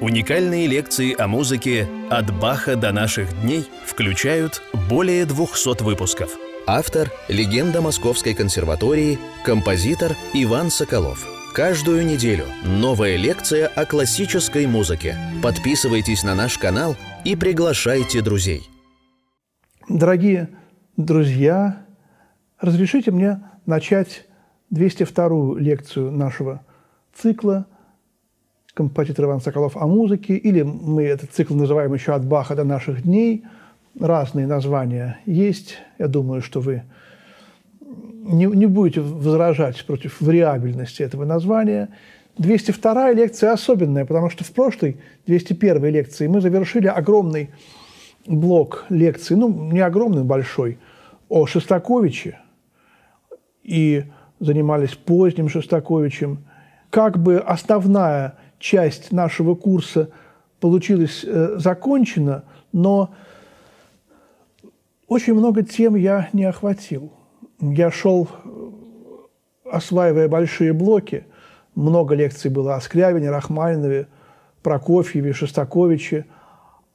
Уникальные лекции о музыке «От Баха до наших дней» включают более 200 выпусков. Автор – легенда Московской консерватории, композитор Иван Соколов. Каждую неделю новая лекция о классической музыке. Подписывайтесь на наш канал и приглашайте друзей. Дорогие друзья, разрешите мне начать 202-ю лекцию нашего цикла композитор Иван Соколов о музыке, или мы этот цикл называем еще «От Баха до наших дней». Разные названия есть. Я думаю, что вы не, не будете возражать против вариабельности этого названия. 202 лекция особенная, потому что в прошлой 201 лекции мы завершили огромный блок лекций, ну, не огромный, большой, о Шостаковиче, и занимались поздним Шостаковичем. Как бы основная часть нашего курса получилась э, закончена, но очень много тем я не охватил. Я шел, э, осваивая большие блоки. Много лекций было о Скрябине, Рахманинове, Прокофьеве, Шостаковиче.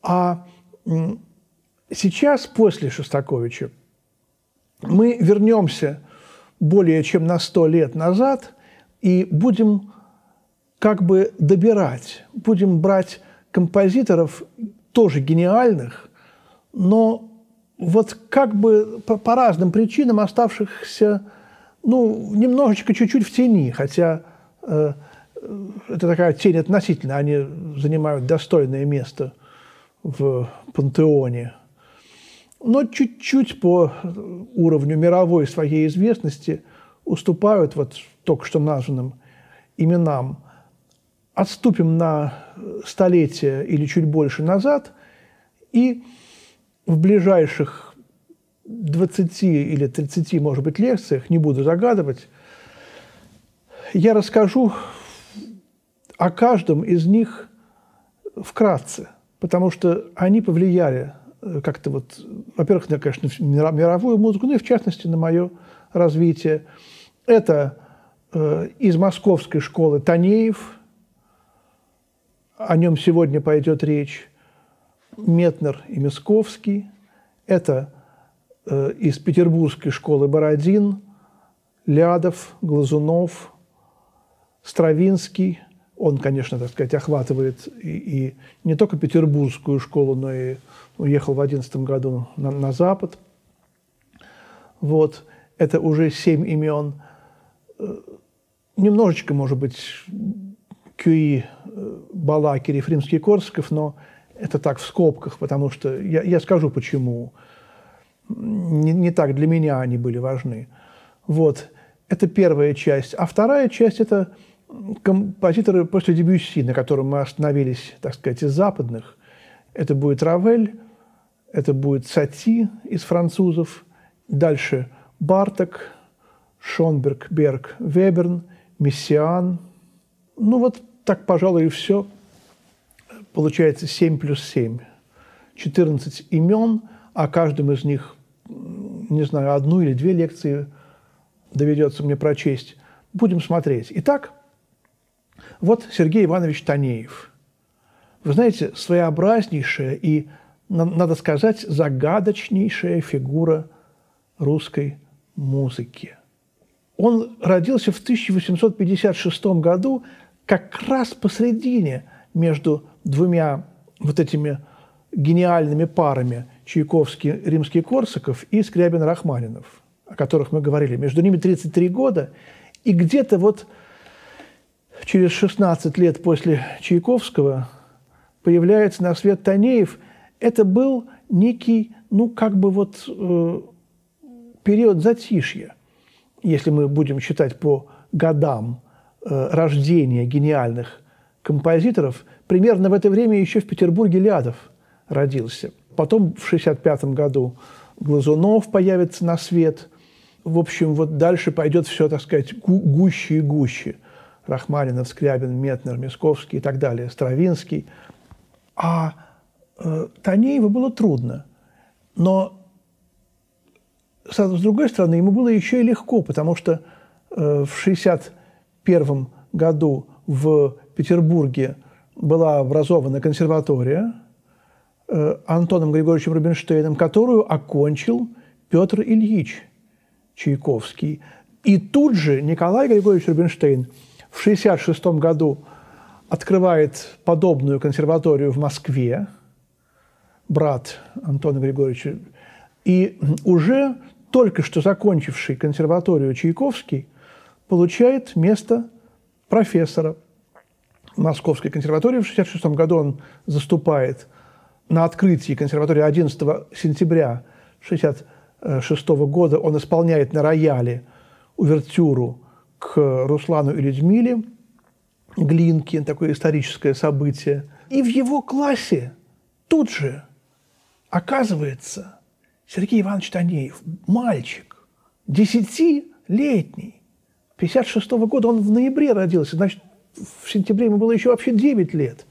А сейчас, после Шостаковича, мы вернемся более чем на сто лет назад и будем как бы добирать. Будем брать композиторов тоже гениальных, но вот как бы по, по разным причинам оставшихся, ну, немножечко чуть-чуть в тени, хотя э, это такая тень относительно, они занимают достойное место в пантеоне. Но чуть-чуть по уровню мировой своей известности уступают вот только что названным именам отступим на столетие или чуть больше назад и в ближайших 20 или 30, может быть, лекциях, не буду загадывать, я расскажу о каждом из них вкратце, потому что они повлияли э, как-то вот, во-первых, на, конечно, мировую музыку, ну и в частности на мое развитие. Это э, из московской школы Танеев – о нем сегодня пойдет речь, Метнер и Мисковский. Это э, из петербургской школы Бородин, Лядов, Глазунов, Стравинский. Он, конечно, так сказать, охватывает и, и не только петербургскую школу, но и уехал в 11 году на, на Запад. Вот. Это уже семь имен. Э, немножечко, может быть, Кюи, э, Балакирев, Римский Корсков, но это так в скобках, потому что я, я скажу почему. Не, не так для меня они были важны. Вот, это первая часть. А вторая часть – это композиторы после Дебюсси, на котором мы остановились, так сказать, из западных. Это будет Равель, это будет Сати из французов, дальше Барток, Шонберг, Берг, Веберн, Мессиан – ну вот так, пожалуй, и все. Получается 7 плюс 7. 14 имен, о каждом из них, не знаю, одну или две лекции доведется мне прочесть. Будем смотреть. Итак, вот Сергей Иванович Танеев. Вы знаете, своеобразнейшая и, надо сказать, загадочнейшая фигура русской музыки. Он родился в 1856 году как раз посредине между двумя вот этими гениальными парами Чайковский, Римский Корсаков и Скрябин Рахманинов, о которых мы говорили. Между ними 33 года, и где-то вот через 16 лет после Чайковского появляется на свет Танеев. Это был некий, ну, как бы вот э, период затишья, если мы будем считать по годам рождения гениальных композиторов, примерно в это время еще в Петербурге Лядов родился. Потом в 1965 году Глазунов появится на свет. В общем, вот дальше пойдет все, так сказать, гуще и гуще. Рахманинов, Скрябин, Метнер, Мисковский и так далее, Стравинский. А э, Танееву было трудно. Но, с другой стороны, ему было еще и легко, потому что э, в 60 1961 году в Петербурге была образована консерватория э, Антоном Григорьевичем Рубинштейном, которую окончил Петр Ильич Чайковский. И тут же Николай Григорьевич Рубинштейн в 1966 году открывает подобную консерваторию в Москве, брат Антона Григорьевича, и уже только что закончивший консерваторию Чайковский получает место профессора Московской консерватории. В 1966 году он заступает на открытии консерватории 11 сентября 1966 года. Он исполняет на рояле увертюру к Руслану и Людмиле Глинки, такое историческое событие. И в его классе тут же оказывается Сергей Иванович Танеев, мальчик, десятилетний, 56 -го года, он в ноябре родился, значит, в сентябре ему было еще вообще 9 лет.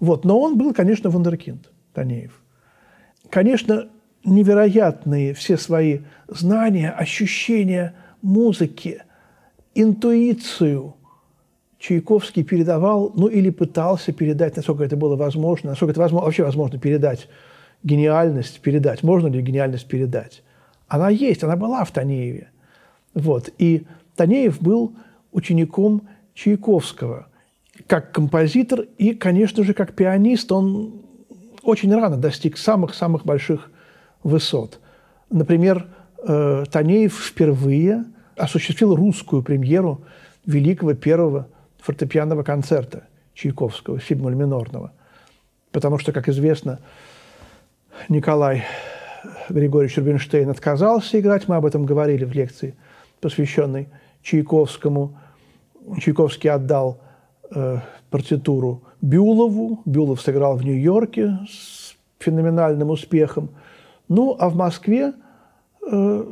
Вот. Но он был, конечно, вундеркинд Танеев. Конечно, невероятные все свои знания, ощущения музыки, интуицию Чайковский передавал, ну или пытался передать, насколько это было возможно, насколько это возможно, вообще возможно передать гениальность, передать. Можно ли гениальность передать? Она есть, она была в Танееве. Вот. И Танеев был учеником Чайковского. Как композитор и, конечно же, как пианист он очень рано достиг самых-самых больших высот. Например, э, Танеев впервые осуществил русскую премьеру великого первого фортепианного концерта Чайковского, сибмуль минорного. Потому что, как известно, Николай Григорьевич Рубинштейн отказался играть, мы об этом говорили в лекции, посвященной Чайковскому – Чайковский отдал э, партитуру Бюлову. Бюлов сыграл в Нью-Йорке с феноменальным успехом. Ну, а в Москве, э,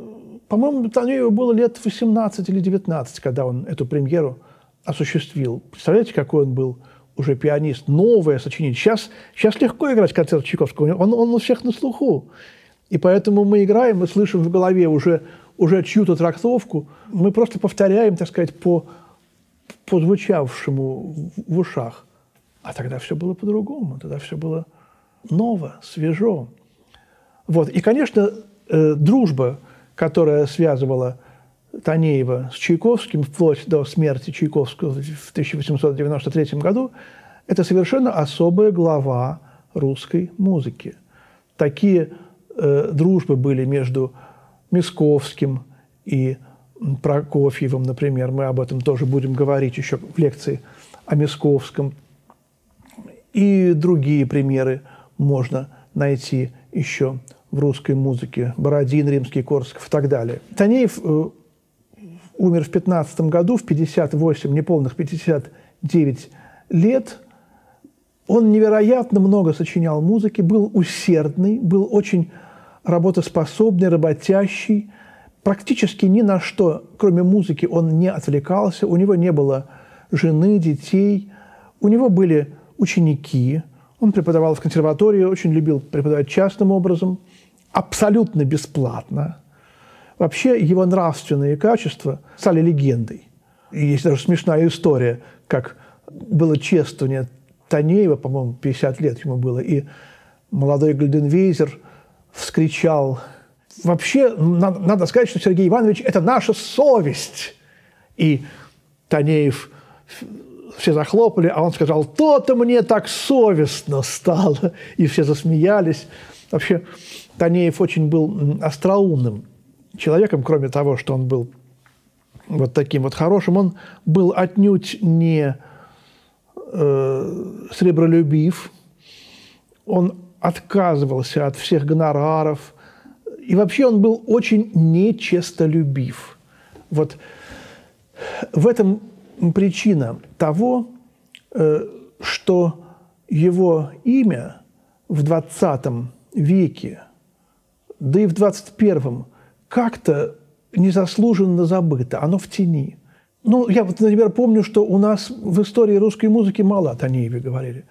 по-моему, Танееву было лет 18 или 19, когда он эту премьеру осуществил. Представляете, какой он был уже пианист, новое сочинение. Сейчас, сейчас легко играть концерт Чайковского, он, он у всех на слуху. И поэтому мы играем, мы слышим в голове уже, уже чью-то трактовку, мы просто повторяем, так сказать, по по звучавшему в ушах. А тогда все было по-другому, тогда все было ново, свежо. Вот. И, конечно, э, дружба, которая связывала Танеева с Чайковским вплоть до смерти Чайковского в 1893 году, это совершенно особая глава русской музыки. Такие э, дружбы были между Мисковским и Прокофьевым, например, мы об этом тоже будем говорить еще в лекции о Мисковском. И другие примеры можно найти еще в русской музыке. Бородин, Римский, Корсаков и так далее. Танеев э, умер в 15 году, в 58, неполных 59 лет. Он невероятно много сочинял музыки, был усердный, был очень работоспособный, работящий – практически ни на что, кроме музыки, он не отвлекался. У него не было жены, детей. У него были ученики. Он преподавал в консерватории, очень любил преподавать частным образом, абсолютно бесплатно. Вообще его нравственные качества стали легендой. И есть даже смешная история, как было чествование Танеева, по-моему, 50 лет ему было, и молодой Гальденвейзер вскричал вообще надо, сказать, что Сергей Иванович – это наша совесть. И Танеев все захлопали, а он сказал, то-то мне так совестно стало. И все засмеялись. Вообще, Танеев очень был остроумным человеком, кроме того, что он был вот таким вот хорошим. Он был отнюдь не э, сребролюбив. Он отказывался от всех гонораров, и вообще он был очень нечестолюбив. Вот в этом причина того, э, что его имя в 20 веке, да и в 21 как-то незаслуженно забыто, оно в тени. Ну, я вот, например, помню, что у нас в истории русской музыки мало о Танееве говорили.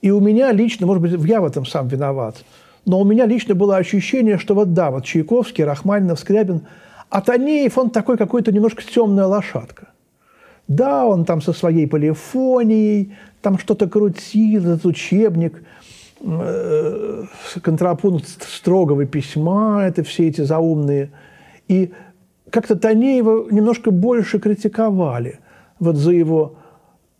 И у меня лично, может быть, я в этом сам виноват – но у меня лично было ощущение, что вот да, вот Чайковский, Рахманинов, Скрябин, а Танеев, он такой какой-то немножко темная лошадка. Да, он там со своей полифонией, там что-то крутил, этот учебник, э, контрапункт строгого письма, это все эти заумные. И как-то Танеева немножко больше критиковали вот за его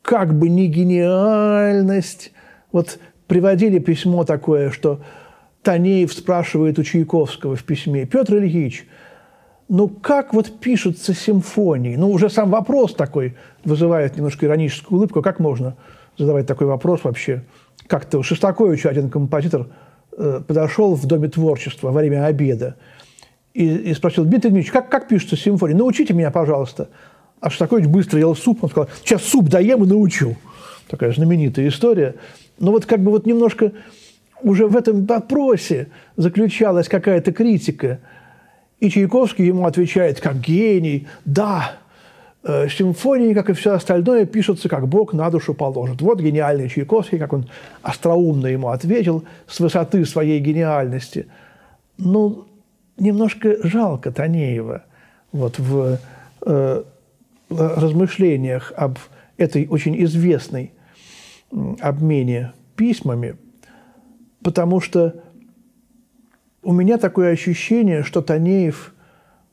как бы не гениальность. Вот приводили письмо такое, что Танеев спрашивает у Чайковского в письме, «Петр Ильич, ну как вот пишутся симфонии? Ну уже сам вопрос такой вызывает немножко ироническую улыбку. Как можно задавать такой вопрос вообще? Как-то Шостакович, один композитор, э, подошел в Доме творчества во время обеда и, и спросил, Дмитрий Дмитриевич, как, как пишутся симфонии? Научите меня, пожалуйста. А Шостакович быстро ел суп, он сказал, сейчас суп доем и научу. Такая знаменитая история. Но вот как бы вот немножко уже в этом вопросе заключалась какая-то критика. И Чайковский ему отвечает, как гений, да, э, симфонии, как и все остальное, пишутся, как Бог на душу положит. Вот гениальный Чайковский, как он остроумно ему ответил с высоты своей гениальности. Ну, немножко жалко Танеева вот в э, размышлениях об этой очень известной обмене письмами, потому что у меня такое ощущение, что Танеев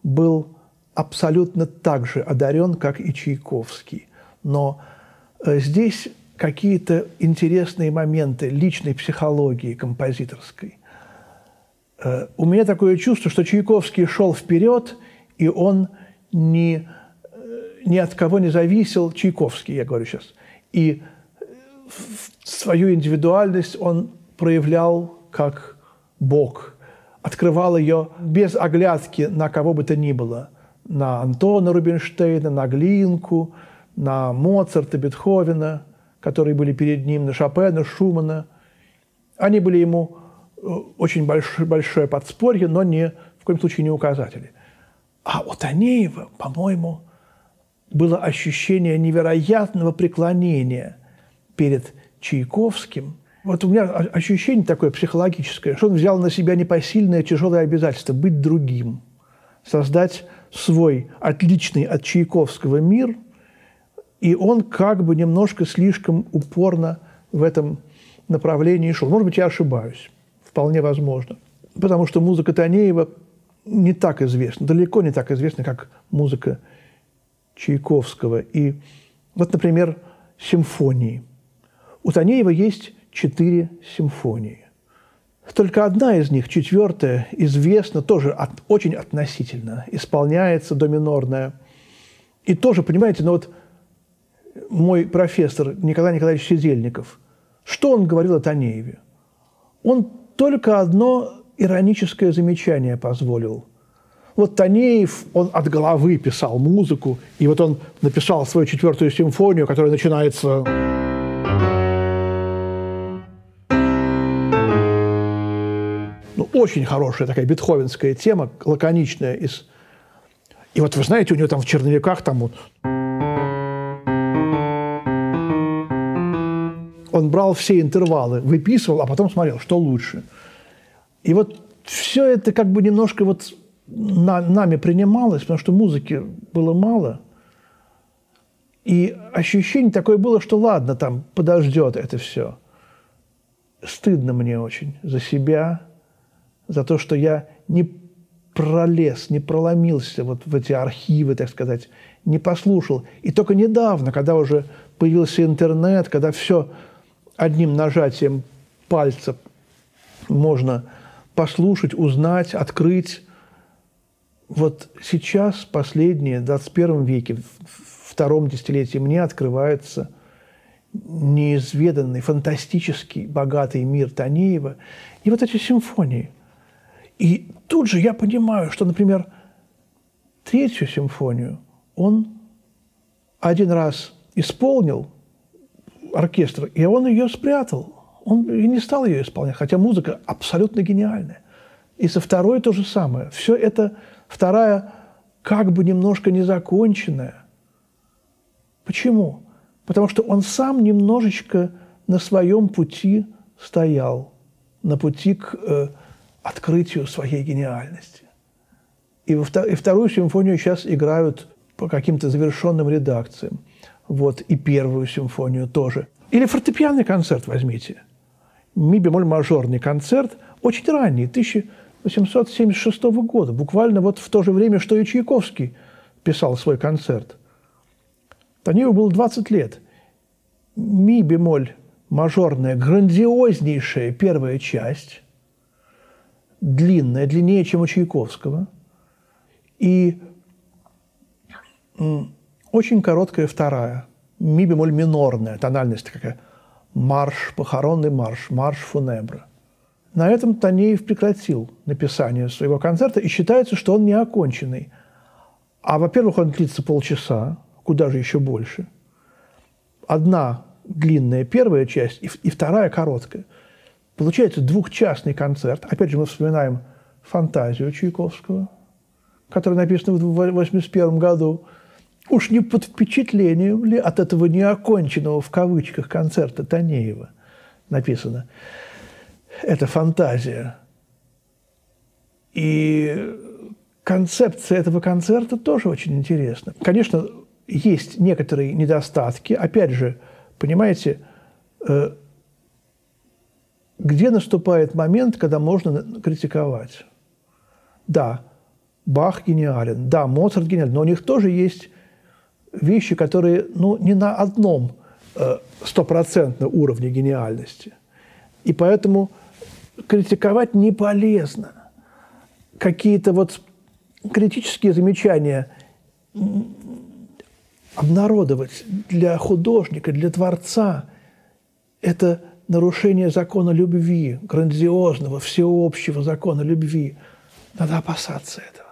был абсолютно так же одарен, как и Чайковский. Но э, здесь какие-то интересные моменты личной психологии композиторской. Э, у меня такое чувство, что Чайковский шел вперед, и он не, э, ни от кого не зависел, Чайковский, я говорю сейчас, и свою индивидуальность он проявлял как Бог, открывал ее без оглядки на кого бы то ни было, на Антона Рубинштейна, на Глинку, на Моцарта, Бетховена, которые были перед ним, на Шопена, Шумана. Они были ему э, очень большое, большое подспорье, но не, в коем случае не указатели. А у Танеева, по-моему, было ощущение невероятного преклонения перед Чайковским – вот у меня ощущение такое психологическое, что он взял на себя непосильное тяжелое обязательство быть другим, создать свой отличный от Чайковского мир, и он как бы немножко слишком упорно в этом направлении шел. Может быть, я ошибаюсь, вполне возможно. Потому что музыка Танеева не так известна, далеко не так известна, как музыка Чайковского. И вот, например, симфонии. У Танеева есть четыре симфонии. Только одна из них, четвертая, известна, тоже от, очень относительно, исполняется до минорная. И тоже, понимаете, ну вот мой профессор Николай Николаевич Сидельников, что он говорил о Танееве? Он только одно ироническое замечание позволил. Вот Танеев, он от головы писал музыку, и вот он написал свою четвертую симфонию, которая начинается... очень хорошая такая бетховенская тема, лаконичная. Из... И вот вы знаете, у него там в черновиках там вот... Он брал все интервалы, выписывал, а потом смотрел, что лучше. И вот все это как бы немножко вот на, нами принималось, потому что музыки было мало. И ощущение такое было, что ладно, там подождет это все. Стыдно мне очень за себя, за то, что я не пролез, не проломился вот в эти архивы, так сказать, не послушал. И только недавно, когда уже появился интернет, когда все одним нажатием пальца можно послушать, узнать, открыть. Вот сейчас, последние, в 21 веке, в втором десятилетии, мне открывается неизведанный, фантастический, богатый мир Танеева. И вот эти симфонии – и тут же я понимаю, что, например, третью симфонию он один раз исполнил оркестр, и он ее спрятал. Он и не стал ее исполнять, хотя музыка абсолютно гениальная. И со второй то же самое. Все это вторая как бы немножко незаконченная. Почему? Потому что он сам немножечко на своем пути стоял, на пути к э, открытию своей гениальности. И, во, и вторую симфонию сейчас играют по каким-то завершенным редакциям. вот, и первую симфонию тоже. Или фортепианный концерт возьмите. Ми бемоль мажорный концерт, очень ранний, 1876 года, буквально вот в то же время, что и Чайковский писал свой концерт. Танееву было 20 лет. Ми бемоль мажорная, грандиознейшая первая часть, длинная, длиннее, чем у Чайковского, и очень короткая вторая, ми бемоль минорная, тональность какая, марш, похоронный марш, марш фунебра. На этом Танеев прекратил написание своего концерта, и считается, что он не оконченный. А, во-первых, он длится полчаса, куда же еще больше. Одна длинная первая часть и, и вторая короткая. Получается двухчастный концерт. Опять же, мы вспоминаем фантазию Чайковского, которая написана в 1981 году. Уж не под впечатлением ли от этого неоконченного в кавычках концерта Танеева написано. Это фантазия. И концепция этого концерта тоже очень интересна. Конечно, есть некоторые недостатки. Опять же, понимаете, э, где наступает момент, когда можно критиковать? Да, Бах гениален, да, Моцарт гениален, но у них тоже есть вещи, которые ну, не на одном э, стопроцентном уровне гениальности. И поэтому критиковать не полезно. Какие-то вот критические замечания обнародовать для художника, для творца – это нарушение закона любви, грандиозного, всеобщего закона любви. Надо опасаться этого.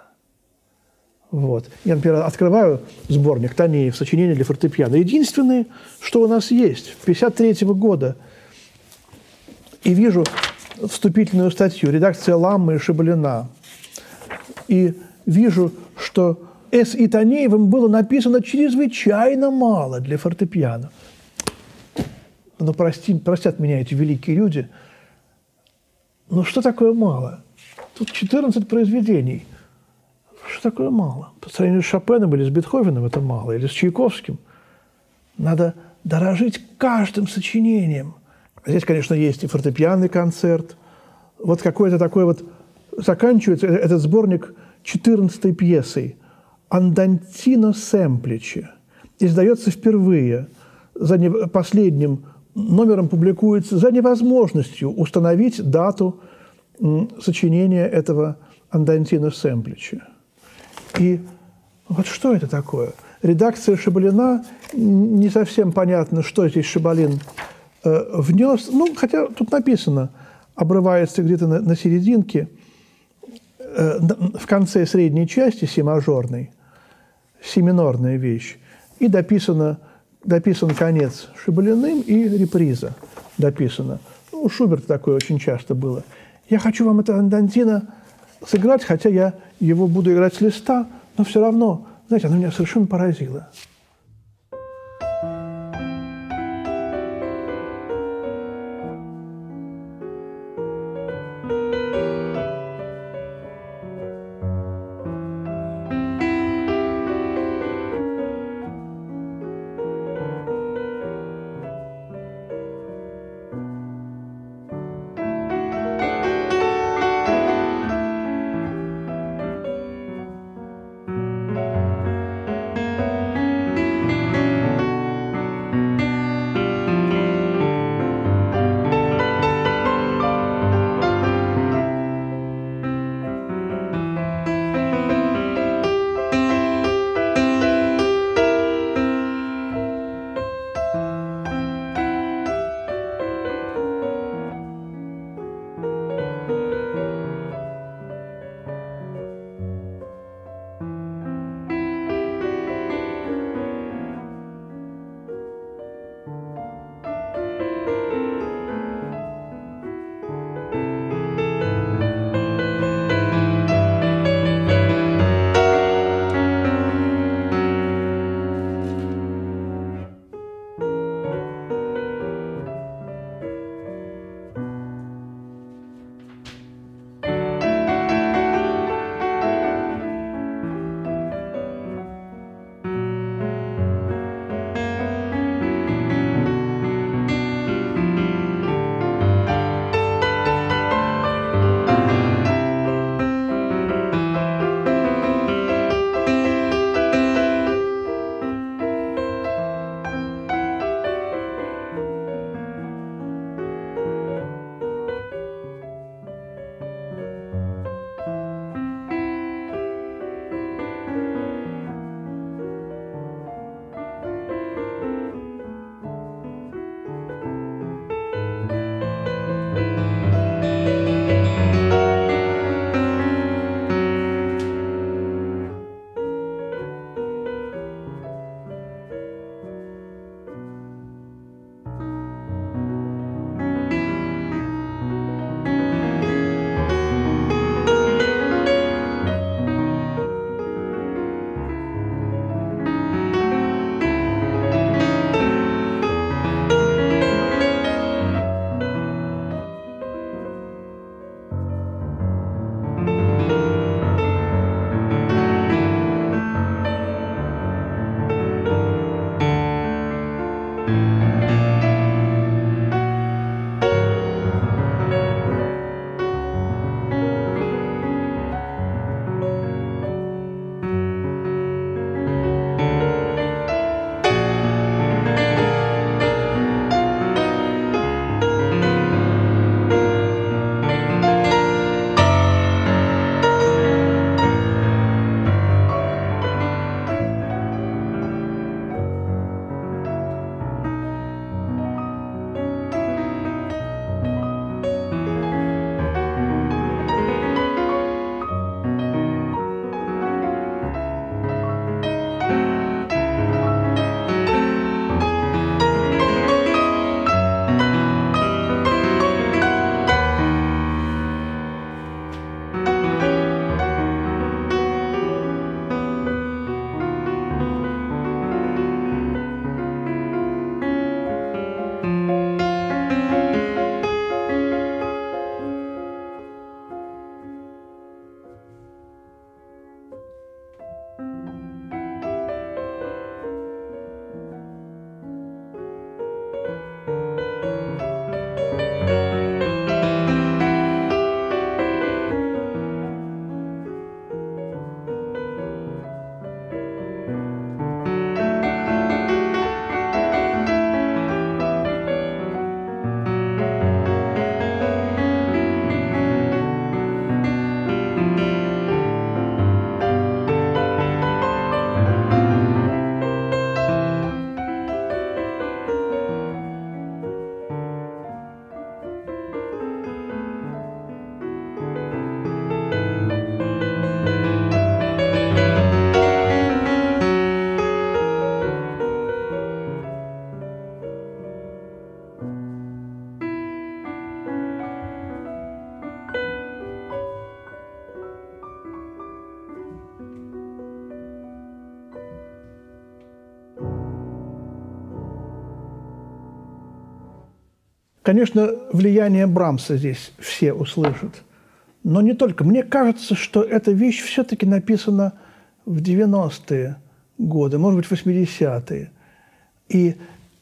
Вот. Я, например, открываю сборник Танеев «Сочинения для фортепиано». Единственное, что у нас есть, 1953 года, и вижу вступительную статью «Редакция Ламмы и Шабалина». И вижу, что С. И. Танеевым было написано чрезвычайно мало для фортепиано. Но прости, простят меня эти великие люди. Но что такое мало? Тут 14 произведений. Что такое мало? По сравнению с Шопеном или с Бетховеном это мало, или с Чайковским. Надо дорожить каждым сочинением. Здесь, конечно, есть и фортепианный концерт. Вот какой-то такой вот... Заканчивается этот сборник 14 пьесой «Андантино Семпличе». Издается впервые. За последним номером публикуется за невозможностью установить дату сочинения этого Андантино Семплича. И вот что это такое? Редакция Шабалина, не совсем понятно, что здесь Шабалин э, внес. Ну, хотя тут написано, обрывается где-то на, на серединке, э, в конце средней части си мажорной, си минорная вещь, и дописано, дописан конец Шабалиным и реприза дописана. Ну, у Шуберта такое очень часто было. Я хочу вам это Андантино сыграть, хотя я его буду играть с листа, но все равно, знаете, оно меня совершенно поразило. Конечно, влияние Брамса здесь все услышат. Но не только. Мне кажется, что эта вещь все-таки написана в 90-е годы, может быть, 80-е. И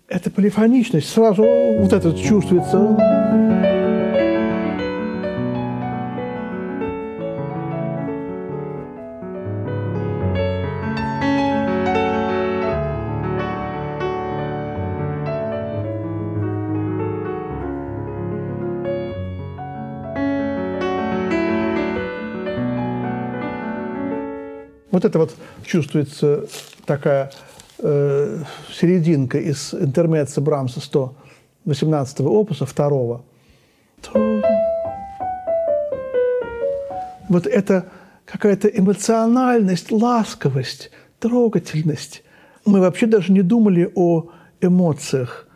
эта полифоничность сразу вот это чувствуется. Вот это вот чувствуется такая э, серединка из интермеца Брамса 118 опуса, второго. Вот это какая-то эмоциональность, ласковость, трогательность. Мы вообще даже не думали о эмоциях,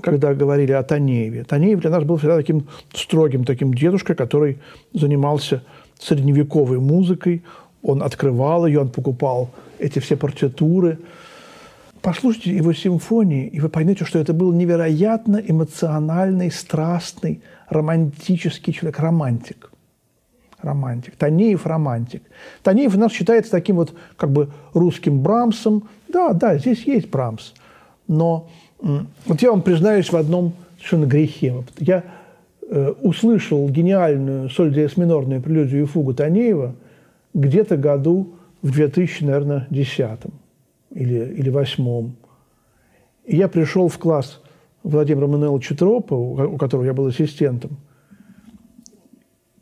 когда говорили о Танееве. Танеев для нас был всегда таким строгим таким дедушкой, который занимался средневековой музыкой, он открывал ее, он покупал эти все партитуры. Послушайте его симфонии, и вы поймете, что это был невероятно эмоциональный, страстный, романтический человек, романтик. Романтик. Танеев – романтик. Танеев у нас считается таким вот как бы русским Брамсом. Да, да, здесь есть Брамс. Но вот я вам признаюсь в одном совершенно грехе. Я э, услышал гениальную соль диез минорную прелюдию и фугу Танеева – где-то году в 2010 или, или 2008. И я пришел в класс Владимира Мануэловича Тропа, у которого я был ассистентом,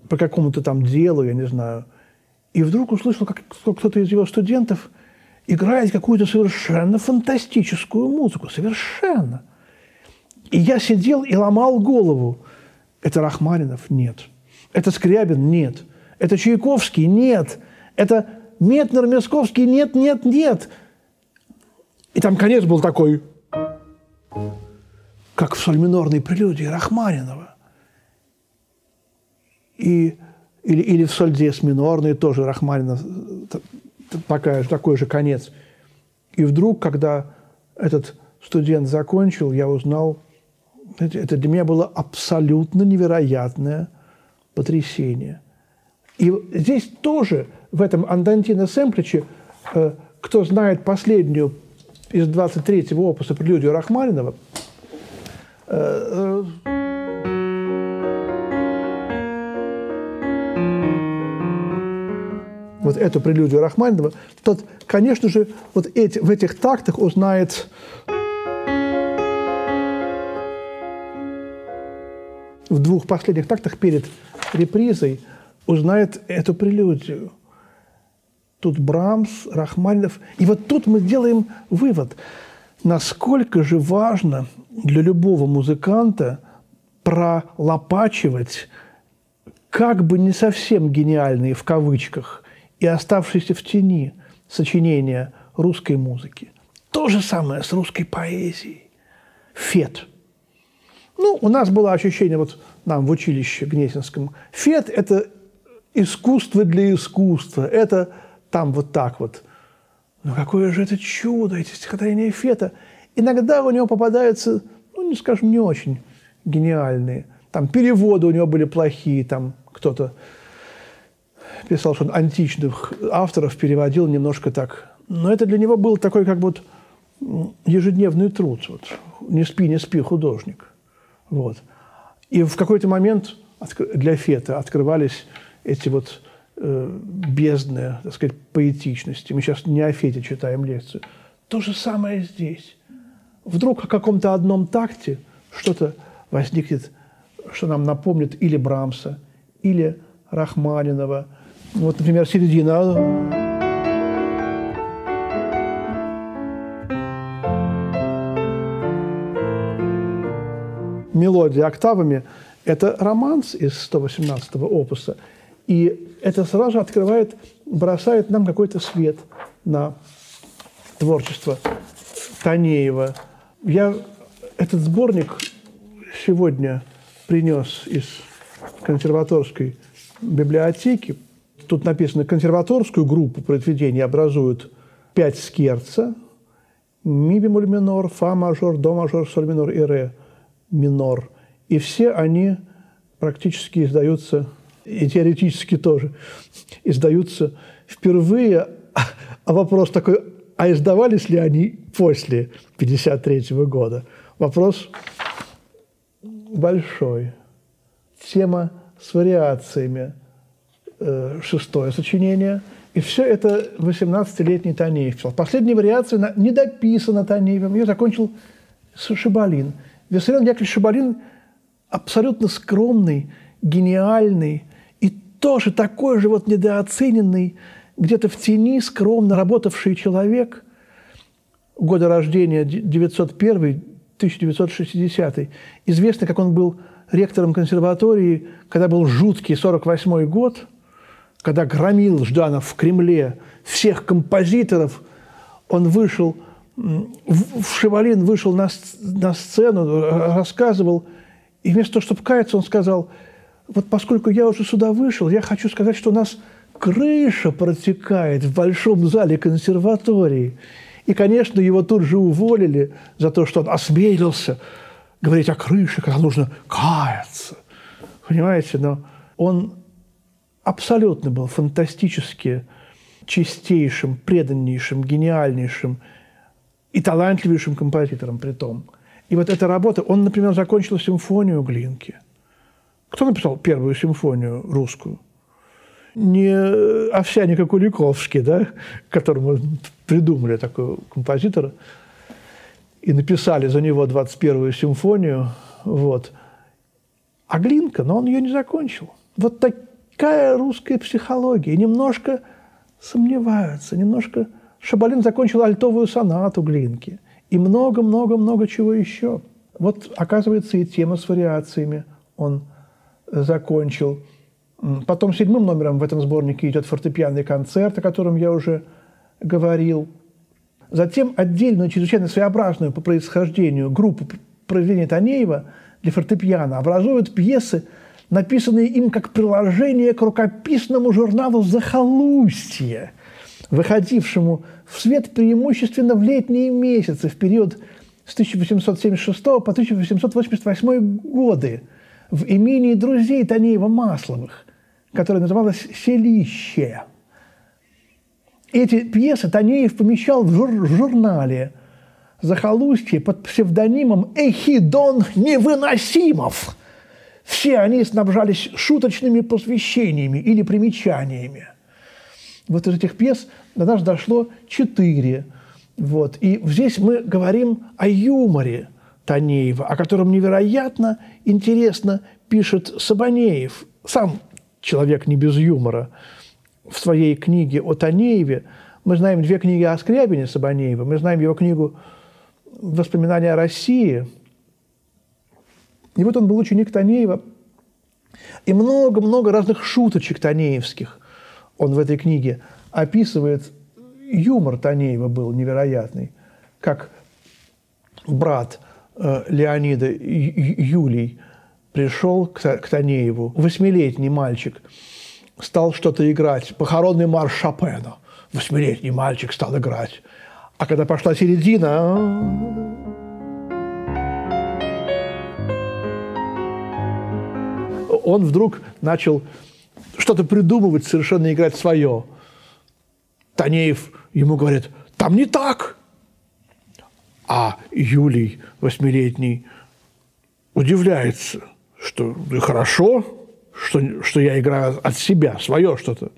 по какому-то там делу, я не знаю, и вдруг услышал, как кто-то из его студентов играет какую-то совершенно фантастическую музыку, совершенно. И я сидел и ломал голову. Это Рахманинов? Нет. Это Скрябин? Нет. Это Чайковский? Нет. Это Метнер, Мясковский? Нет, нет, нет. И там конец был такой, как в соль-минорной прелюдии Рахманинова. И, или, или в соль минорной тоже Рахманинов, такая, такой же конец. И вдруг, когда этот студент закончил, я узнал, это для меня было абсолютно невероятное потрясение – и здесь тоже, в этом Андантино Семпличе, э, кто знает последнюю из 23-го опуса прелюдию Рахманинова, э, э, вот эту прелюдию Рахманинова, тот, конечно же, вот эти, в этих тактах узнает в двух последних тактах перед репризой – узнает эту прелюдию. Тут Брамс, Рахманинов. И вот тут мы делаем вывод, насколько же важно для любого музыканта пролопачивать как бы не совсем гениальные в кавычках и оставшиеся в тени сочинения русской музыки. То же самое с русской поэзией. Фет. Ну, у нас было ощущение, вот нам в училище Гнесинском, фет – это искусство для искусства. Это там вот так вот. Но какое же это чудо, эти стихотворения Фета. Иногда у него попадаются, ну, не скажем, не очень гениальные. Там переводы у него были плохие, там кто-то писал, что он античных авторов переводил немножко так. Но это для него был такой как бы ежедневный труд. Вот. Не спи, не спи, художник. Вот. И в какой-то момент для Фета открывались эти вот э, бездны, так сказать, поэтичности. Мы сейчас не о Фете читаем лекцию. То же самое здесь. Вдруг о каком-то одном такте что-то возникнет, что нам напомнит или Брамса, или Рахманинова. Вот, например, середина мелодия октавами – это романс из 118-го опуса – и это сразу открывает, бросает нам какой-то свет на творчество Танеева. Я этот сборник сегодня принес из консерваторской библиотеки. Тут написано, консерваторскую группу произведений образуют пять скерца, ми бемоль минор, фа мажор, до мажор, соль минор и ре минор. и все они практически издаются, и теоретически тоже, издаются впервые. А вопрос такой, а издавались ли они после 1953 года? Вопрос большой. Тема с вариациями. Э, шестое сочинение. И все это 18-летний Танеев. Последняя вариация не дописана Танеевым. Ее закончил Шибалин. Виссарион Яковлевич Шибалин абсолютно скромный, гениальный тоже такой же вот недооцененный, где-то в тени скромно работавший человек, года рождения 901 1960 известно, как он был ректором консерватории, когда был жуткий 48 год, когда громил Жданов в Кремле всех композиторов, он вышел, в Шевалин вышел на, на сцену, рассказывал, и вместо того, чтобы каяться, он сказал, вот поскольку я уже сюда вышел, я хочу сказать, что у нас крыша протекает в большом зале консерватории. И, конечно, его тут же уволили за то, что он осмелился говорить о крыше, когда нужно каяться. Понимаете, но он абсолютно был фантастически чистейшим, преданнейшим, гениальнейшим и талантливейшим композитором при том. И вот эта работа, он, например, закончил симфонию Глинки. Кто написал первую симфонию русскую? Не Овсяник и Куликовский, да, которому придумали такого композитора и написали за него 21-ю симфонию. Вот. А Глинка, но он ее не закончил. Вот такая русская психология. немножко сомневаются, немножко... Шабалин закончил альтовую сонату Глинки. И много-много-много чего еще. Вот, оказывается, и тема с вариациями он закончил. Потом седьмым номером в этом сборнике идет фортепианный концерт, о котором я уже говорил. Затем отдельную, чрезвычайно своеобразную по происхождению группу произведений Танеева для фортепиано образуют пьесы, написанные им как приложение к рукописному журналу «Захолустье», выходившему в свет преимущественно в летние месяцы, в период с 1876 по 1888 годы в имении друзей Танеева Масловых, которое называлось «Селище». Эти пьесы Танеев помещал в, жур журнале «Захолустье» под псевдонимом Эхидон Невыносимов. Все они снабжались шуточными посвящениями или примечаниями. Вот из этих пьес до нас дошло четыре. Вот. И здесь мы говорим о юморе Танеева, о котором невероятно интересно пишет Сабанеев. Сам человек не без юмора – в своей книге о Танееве, мы знаем две книги о Скрябине Сабанеева, мы знаем его книгу «Воспоминания о России». И вот он был ученик Танеева, и много-много разных шуточек танеевских он в этой книге описывает. Юмор Танеева был невероятный, как брат Леонида Юлий пришел к, к Танееву, восьмилетний мальчик – стал что-то играть. Похоронный марш Шопена. Восьмилетний мальчик стал играть. А когда пошла середина... Он вдруг начал что-то придумывать, совершенно играть свое. Танеев ему говорит, там не так. А Юлий, восьмилетний, удивляется, что хорошо, что, что я играю от себя, свое что-то.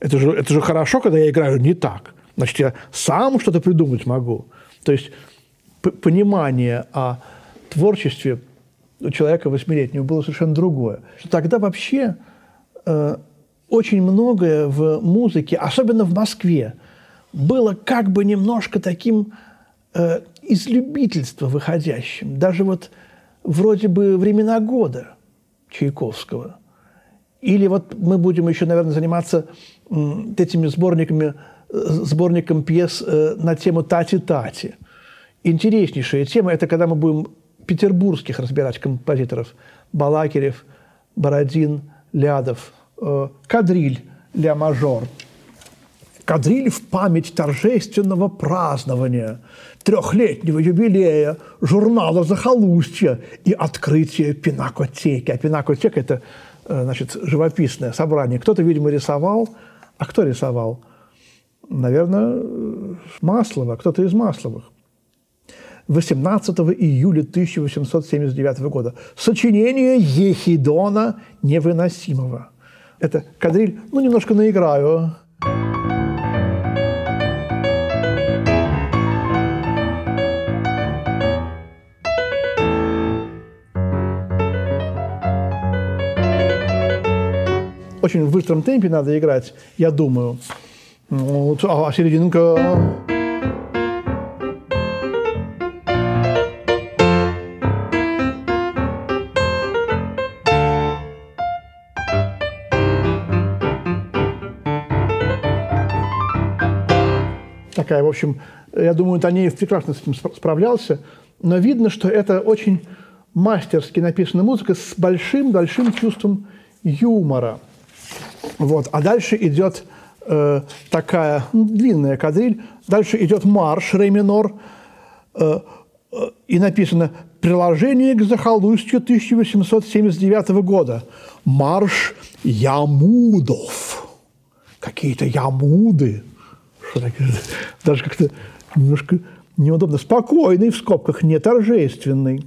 Это же, это же хорошо, когда я играю не так. Значит, я сам что-то придумать могу. То есть понимание о творчестве у человека восьмилетнего было совершенно другое. Тогда вообще э, очень многое в музыке, особенно в Москве, было как бы немножко таким э, из любительства выходящим. Даже вот вроде бы времена года – Чайковского. Или вот мы будем еще, наверное, заниматься этими сборниками, э, сборником пьес э, на тему «Тати-тати». Интереснейшая тема – это когда мы будем петербургских разбирать композиторов. Балакирев, Бородин, Лядов, э, Кадриль, Ля-мажор. Кадриль в память торжественного празднования трехлетнего юбилея журнала «Захолустье» и открытия пинакотеки. А пинакотека – это э, значит, живописное собрание. Кто-то, видимо, рисовал. А кто рисовал? Наверное, Маслова, кто-то из Масловых. 18 июля 1879 года. Сочинение Ехидона невыносимого. Это кадриль, ну, немножко наиграю. Очень в быстром темпе надо играть, я думаю. Вот, а серединка... такая, в общем, я думаю, Танеев прекрасно с этим справлялся, но видно, что это очень мастерски написанная музыка с большим-большим чувством юмора. Вот. А дальше идет э, такая ну, длинная кадриль, дальше идет марш, ре минор, э, э, и написано «Приложение к захолустью 1879 года. Марш Ямудов». Какие-то ямуды даже как-то немножко неудобно. Спокойный, в скобках, не торжественный.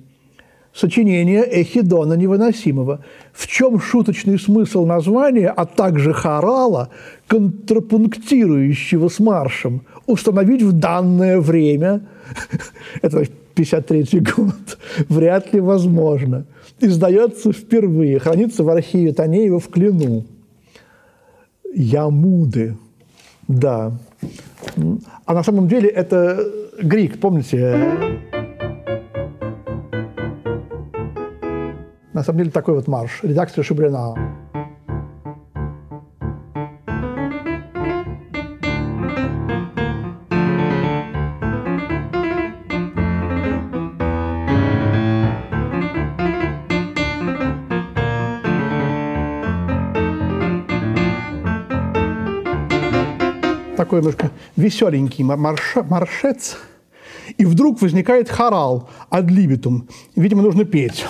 Сочинение Эхидона невыносимого. В чем шуточный смысл названия, а также хорала, контрапунктирующего с маршем, установить в данное время, это 53 год, вряд ли возможно. Издается впервые, хранится в архиве Танеева в Клину. Ямуды. Да. А на самом деле это Грик, помните? На самом деле такой вот марш. Редакция Шибрина. такой немножко веселенький марш, маршец, и вдруг возникает хорал libitum. Видимо, нужно петь.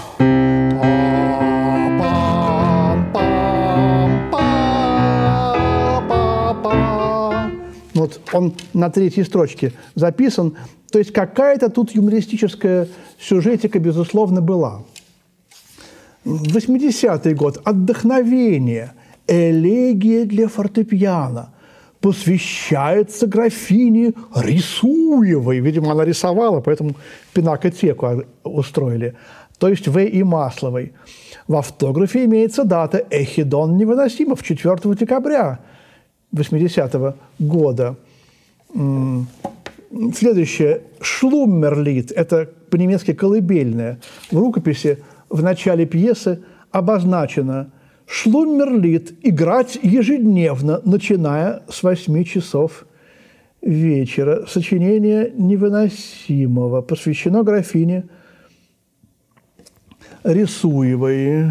Вот он на третьей строчке записан. То есть какая-то тут юмористическая сюжетика, безусловно, была. 80-й год. Отдохновение. Элегия для фортепиано посвящается графине Рисуевой. Видимо, она рисовала, поэтому пинакотеку устроили. То есть В. и Масловой. В автографе имеется дата «Эхидон невыносимов» 4 декабря 80 -го года. Следующее «Шлуммерлит» – это по-немецки «колыбельное». В рукописи в начале пьесы обозначено Шлуммерлит играть ежедневно, начиная с 8 часов вечера. Сочинение невыносимого посвящено графине Рисуевой.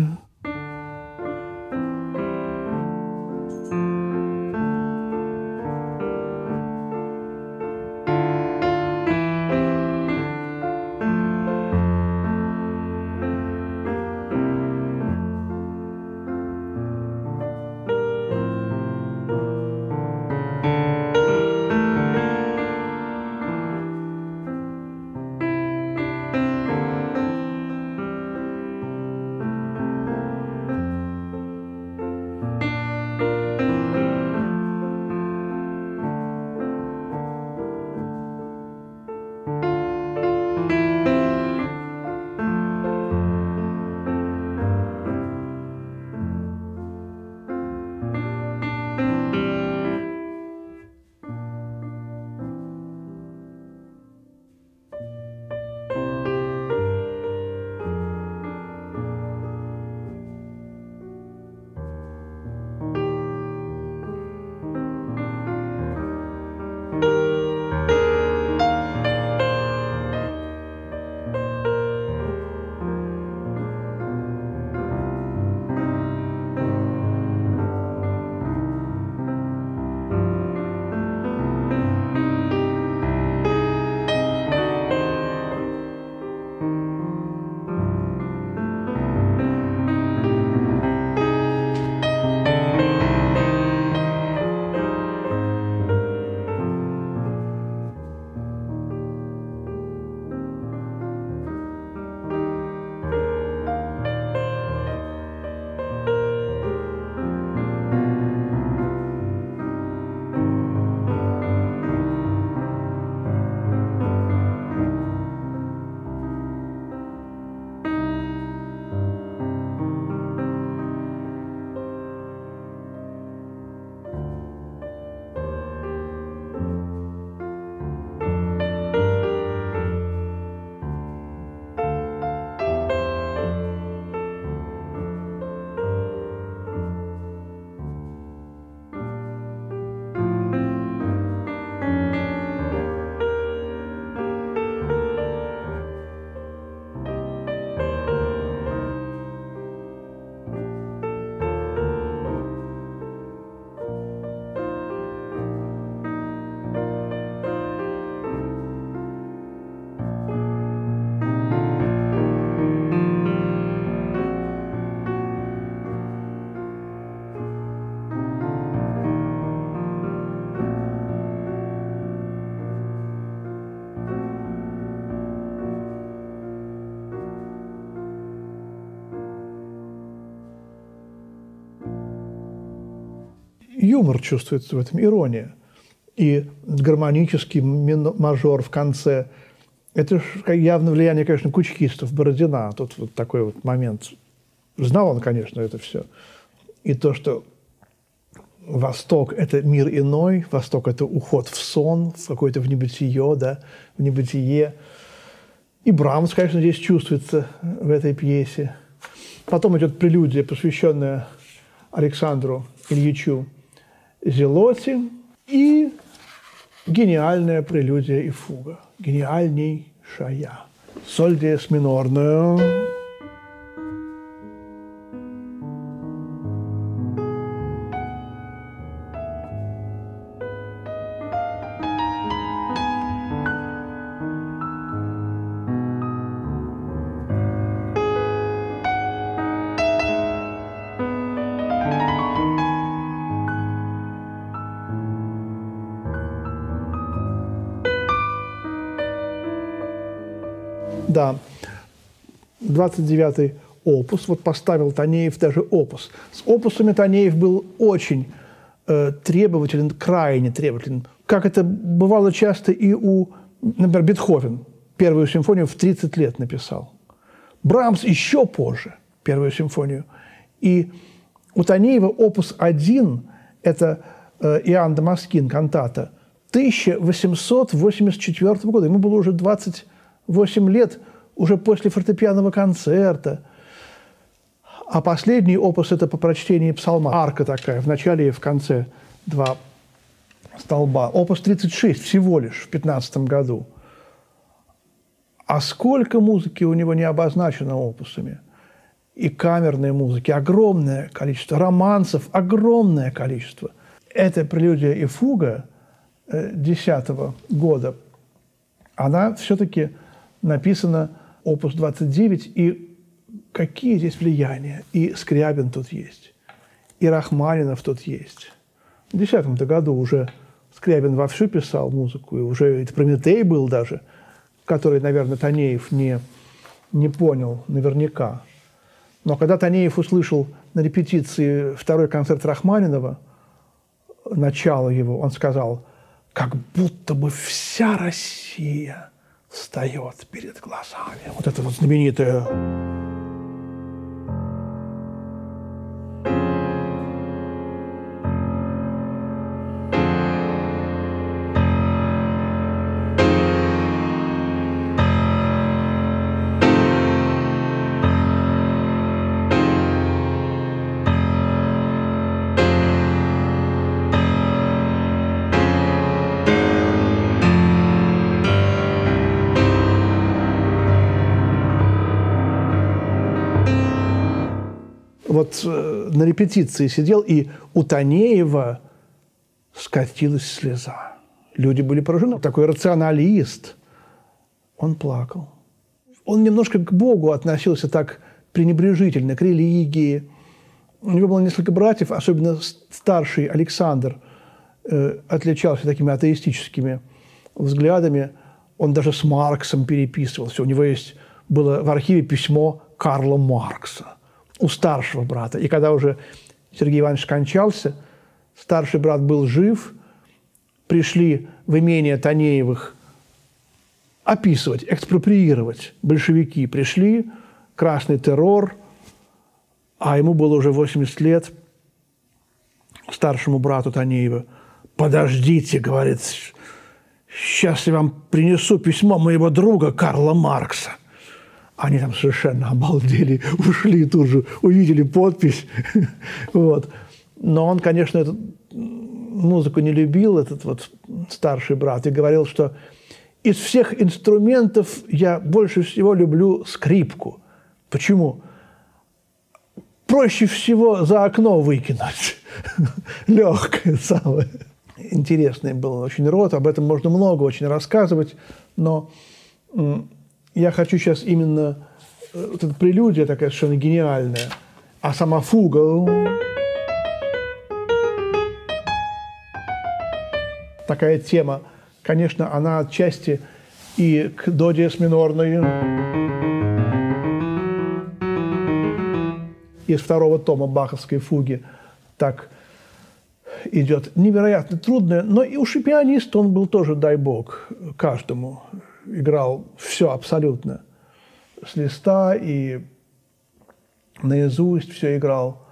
Юмор чувствуется в этом, ирония. И гармонический мажор в конце – это явно влияние, конечно, кучкистов, Бородина. Тут вот такой вот момент. Знал он, конечно, это все. И то, что Восток – это мир иной, Восток – это уход в сон, в какое-то в небытие, да, в небытие. И Брамс, конечно, здесь чувствуется в этой пьесе. Потом идет прелюдия, посвященная Александру Ильичу Зелоти, и гениальная прелюдия и фуга, гениальнейшая. Соль диез минорную. 29-й опус, вот поставил Танеев даже опус. С опусами Танеев был очень э, требователен, крайне требователен. Как это бывало часто и у, например, Бетховен. Первую симфонию в 30 лет написал. Брамс еще позже первую симфонию. И у Танеева опус 1 – это э, Иоанн Дамаскин, кантата, 1884 года. Ему было уже 20 8 лет уже после фортепианного концерта. А последний опус – это по прочтении псалма. Арка такая, в начале и в конце два столба. Опус 36 всего лишь в 15 году. А сколько музыки у него не обозначено опусами? И камерной музыки огромное количество, романсов огромное количество. Это прелюдия и фуга 10 э, года, она все-таки написано опус 29, и какие здесь влияния. И Скрябин тут есть, и Рахманинов тут есть. В 2010 году уже Скрябин вовсю писал музыку, и уже это Прометей был даже, который, наверное, Танеев не, не понял наверняка. Но когда Танеев услышал на репетиции второй концерт Рахманинова, начало его, он сказал, как будто бы вся Россия – встает перед глазами. Вот это вот знаменитое вот э, на репетиции сидел, и у Танеева скатилась слеза. Люди были поражены. Такой рационалист. Он плакал. Он немножко к Богу относился так пренебрежительно, к религии. У него было несколько братьев, особенно старший Александр э, отличался такими атеистическими взглядами. Он даже с Марксом переписывался. У него есть было в архиве письмо Карла Маркса у старшего брата. И когда уже Сергей Иванович скончался, старший брат был жив, пришли в имение Танеевых описывать, экспроприировать большевики. Пришли, красный террор, а ему было уже 80 лет, старшему брату Танеева. «Подождите», — говорит, — «сейчас я вам принесу письмо моего друга Карла Маркса». Они там совершенно обалдели, ушли тут же, увидели подпись. вот. Но он, конечно, эту музыку не любил, этот вот старший брат, и говорил, что из всех инструментов я больше всего люблю скрипку. Почему? Проще всего за окно выкинуть. Легкое самое. Интересный был очень род, об этом можно много очень рассказывать, но я хочу сейчас именно... Э, вот эта прелюдия такая совершенно гениальная, а сама фуга... Такая тема, конечно, она отчасти и к до диез минорной. Из второго тома баховской фуги так идет невероятно трудное, но и уж и пианист он был тоже, дай бог, каждому. Играл все абсолютно. С листа и наизусть все играл.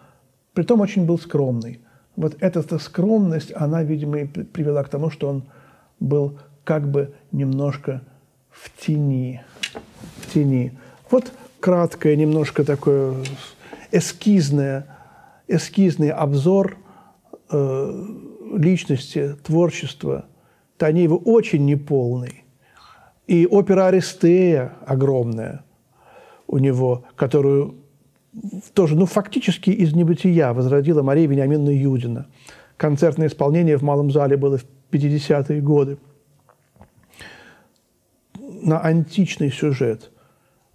Притом очень был скромный. Вот эта скромность, она, видимо, и привела к тому, что он был как бы немножко в тени. В тени. Вот краткое, немножко такое эскизное, эскизный обзор э, личности, творчества Танеева очень неполный. И опера «Аристея» огромная у него, которую тоже, ну, фактически из небытия возродила Мария Вениаминовна Юдина. Концертное исполнение в Малом зале было в 50-е годы. На античный сюжет.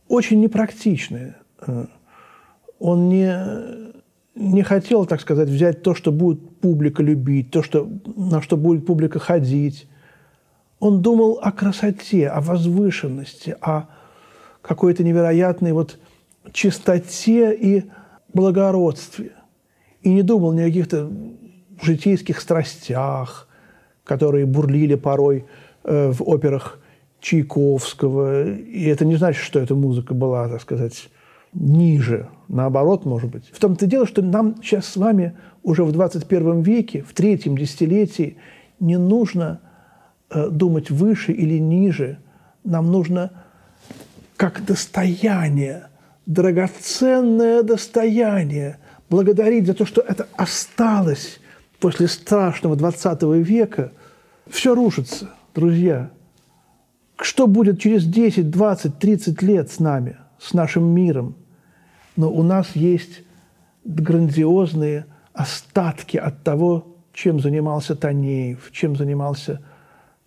Очень непрактичный. Он не, не хотел, так сказать, взять то, что будет публика любить, то, что, на что будет публика ходить. Он думал о красоте, о возвышенности, о какой-то невероятной вот чистоте и благородстве. И не думал ни о каких-то житейских страстях, которые бурлили порой э, в операх Чайковского. И это не значит, что эта музыка была, так сказать, ниже. Наоборот, может быть. В том-то дело, что нам сейчас с вами уже в 21 веке, в третьем десятилетии, не нужно думать выше или ниже. Нам нужно как достояние – драгоценное достояние, благодарить за то, что это осталось после страшного 20 века, все рушится, друзья. Что будет через 10, 20, 30 лет с нами, с нашим миром? Но у нас есть грандиозные остатки от того, чем занимался Танеев, чем занимался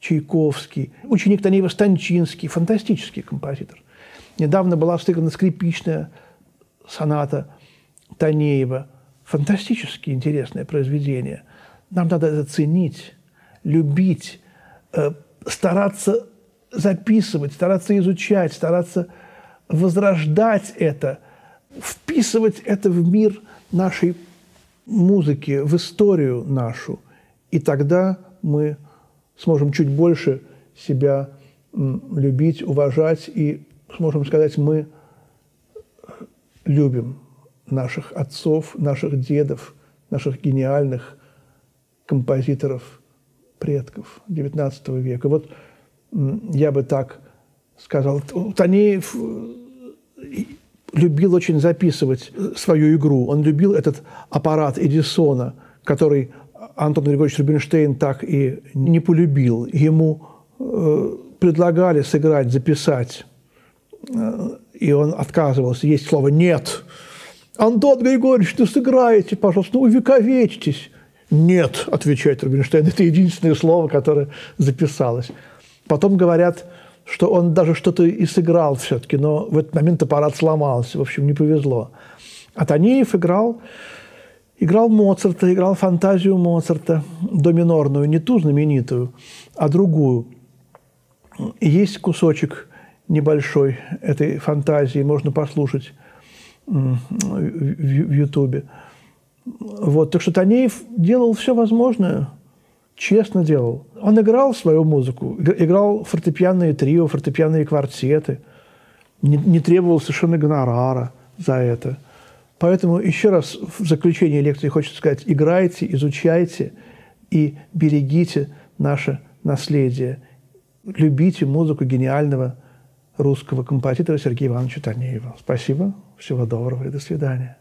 Чайковский. Ученик Танеева Станчинский, фантастический композитор – Недавно была сыграна скрипичная соната Танеева. Фантастически интересное произведение. Нам надо это ценить, любить, э, стараться записывать, стараться изучать, стараться возрождать это, вписывать это в мир нашей музыки, в историю нашу. И тогда мы сможем чуть больше себя любить, уважать и можем сказать, мы любим наших отцов, наших дедов, наших гениальных композиторов, предков XIX века. Вот я бы так сказал. Танеев э, любил очень записывать свою игру. Он любил этот аппарат Эдисона, который Антон Григорьевич Рубинштейн так и не полюбил. Ему э, предлагали сыграть, записать и он отказывался. Есть слово «нет». «Антон Григорьевич, ну сыграете, пожалуйста, ну увековечьтесь». «Нет», – отвечает Рубинштейн, это единственное слово, которое записалось. Потом говорят, что он даже что-то и сыграл все-таки, но в этот момент аппарат сломался, в общем, не повезло. А Танеев играл, играл Моцарта, играл фантазию Моцарта, доминорную, не ту знаменитую, а другую. Есть кусочек – небольшой этой фантазии можно послушать в Ютубе. Вот, так что Танеев делал все возможное, честно делал. Он играл свою музыку, играл фортепианные трио, фортепианные квартеты, не, не требовал совершенно гонорара за это. Поэтому еще раз в заключение лекции хочется сказать, играйте, изучайте и берегите наше наследие. Любите музыку гениального русского композитора Сергея Ивановича Танеева. Спасибо, всего доброго и до свидания.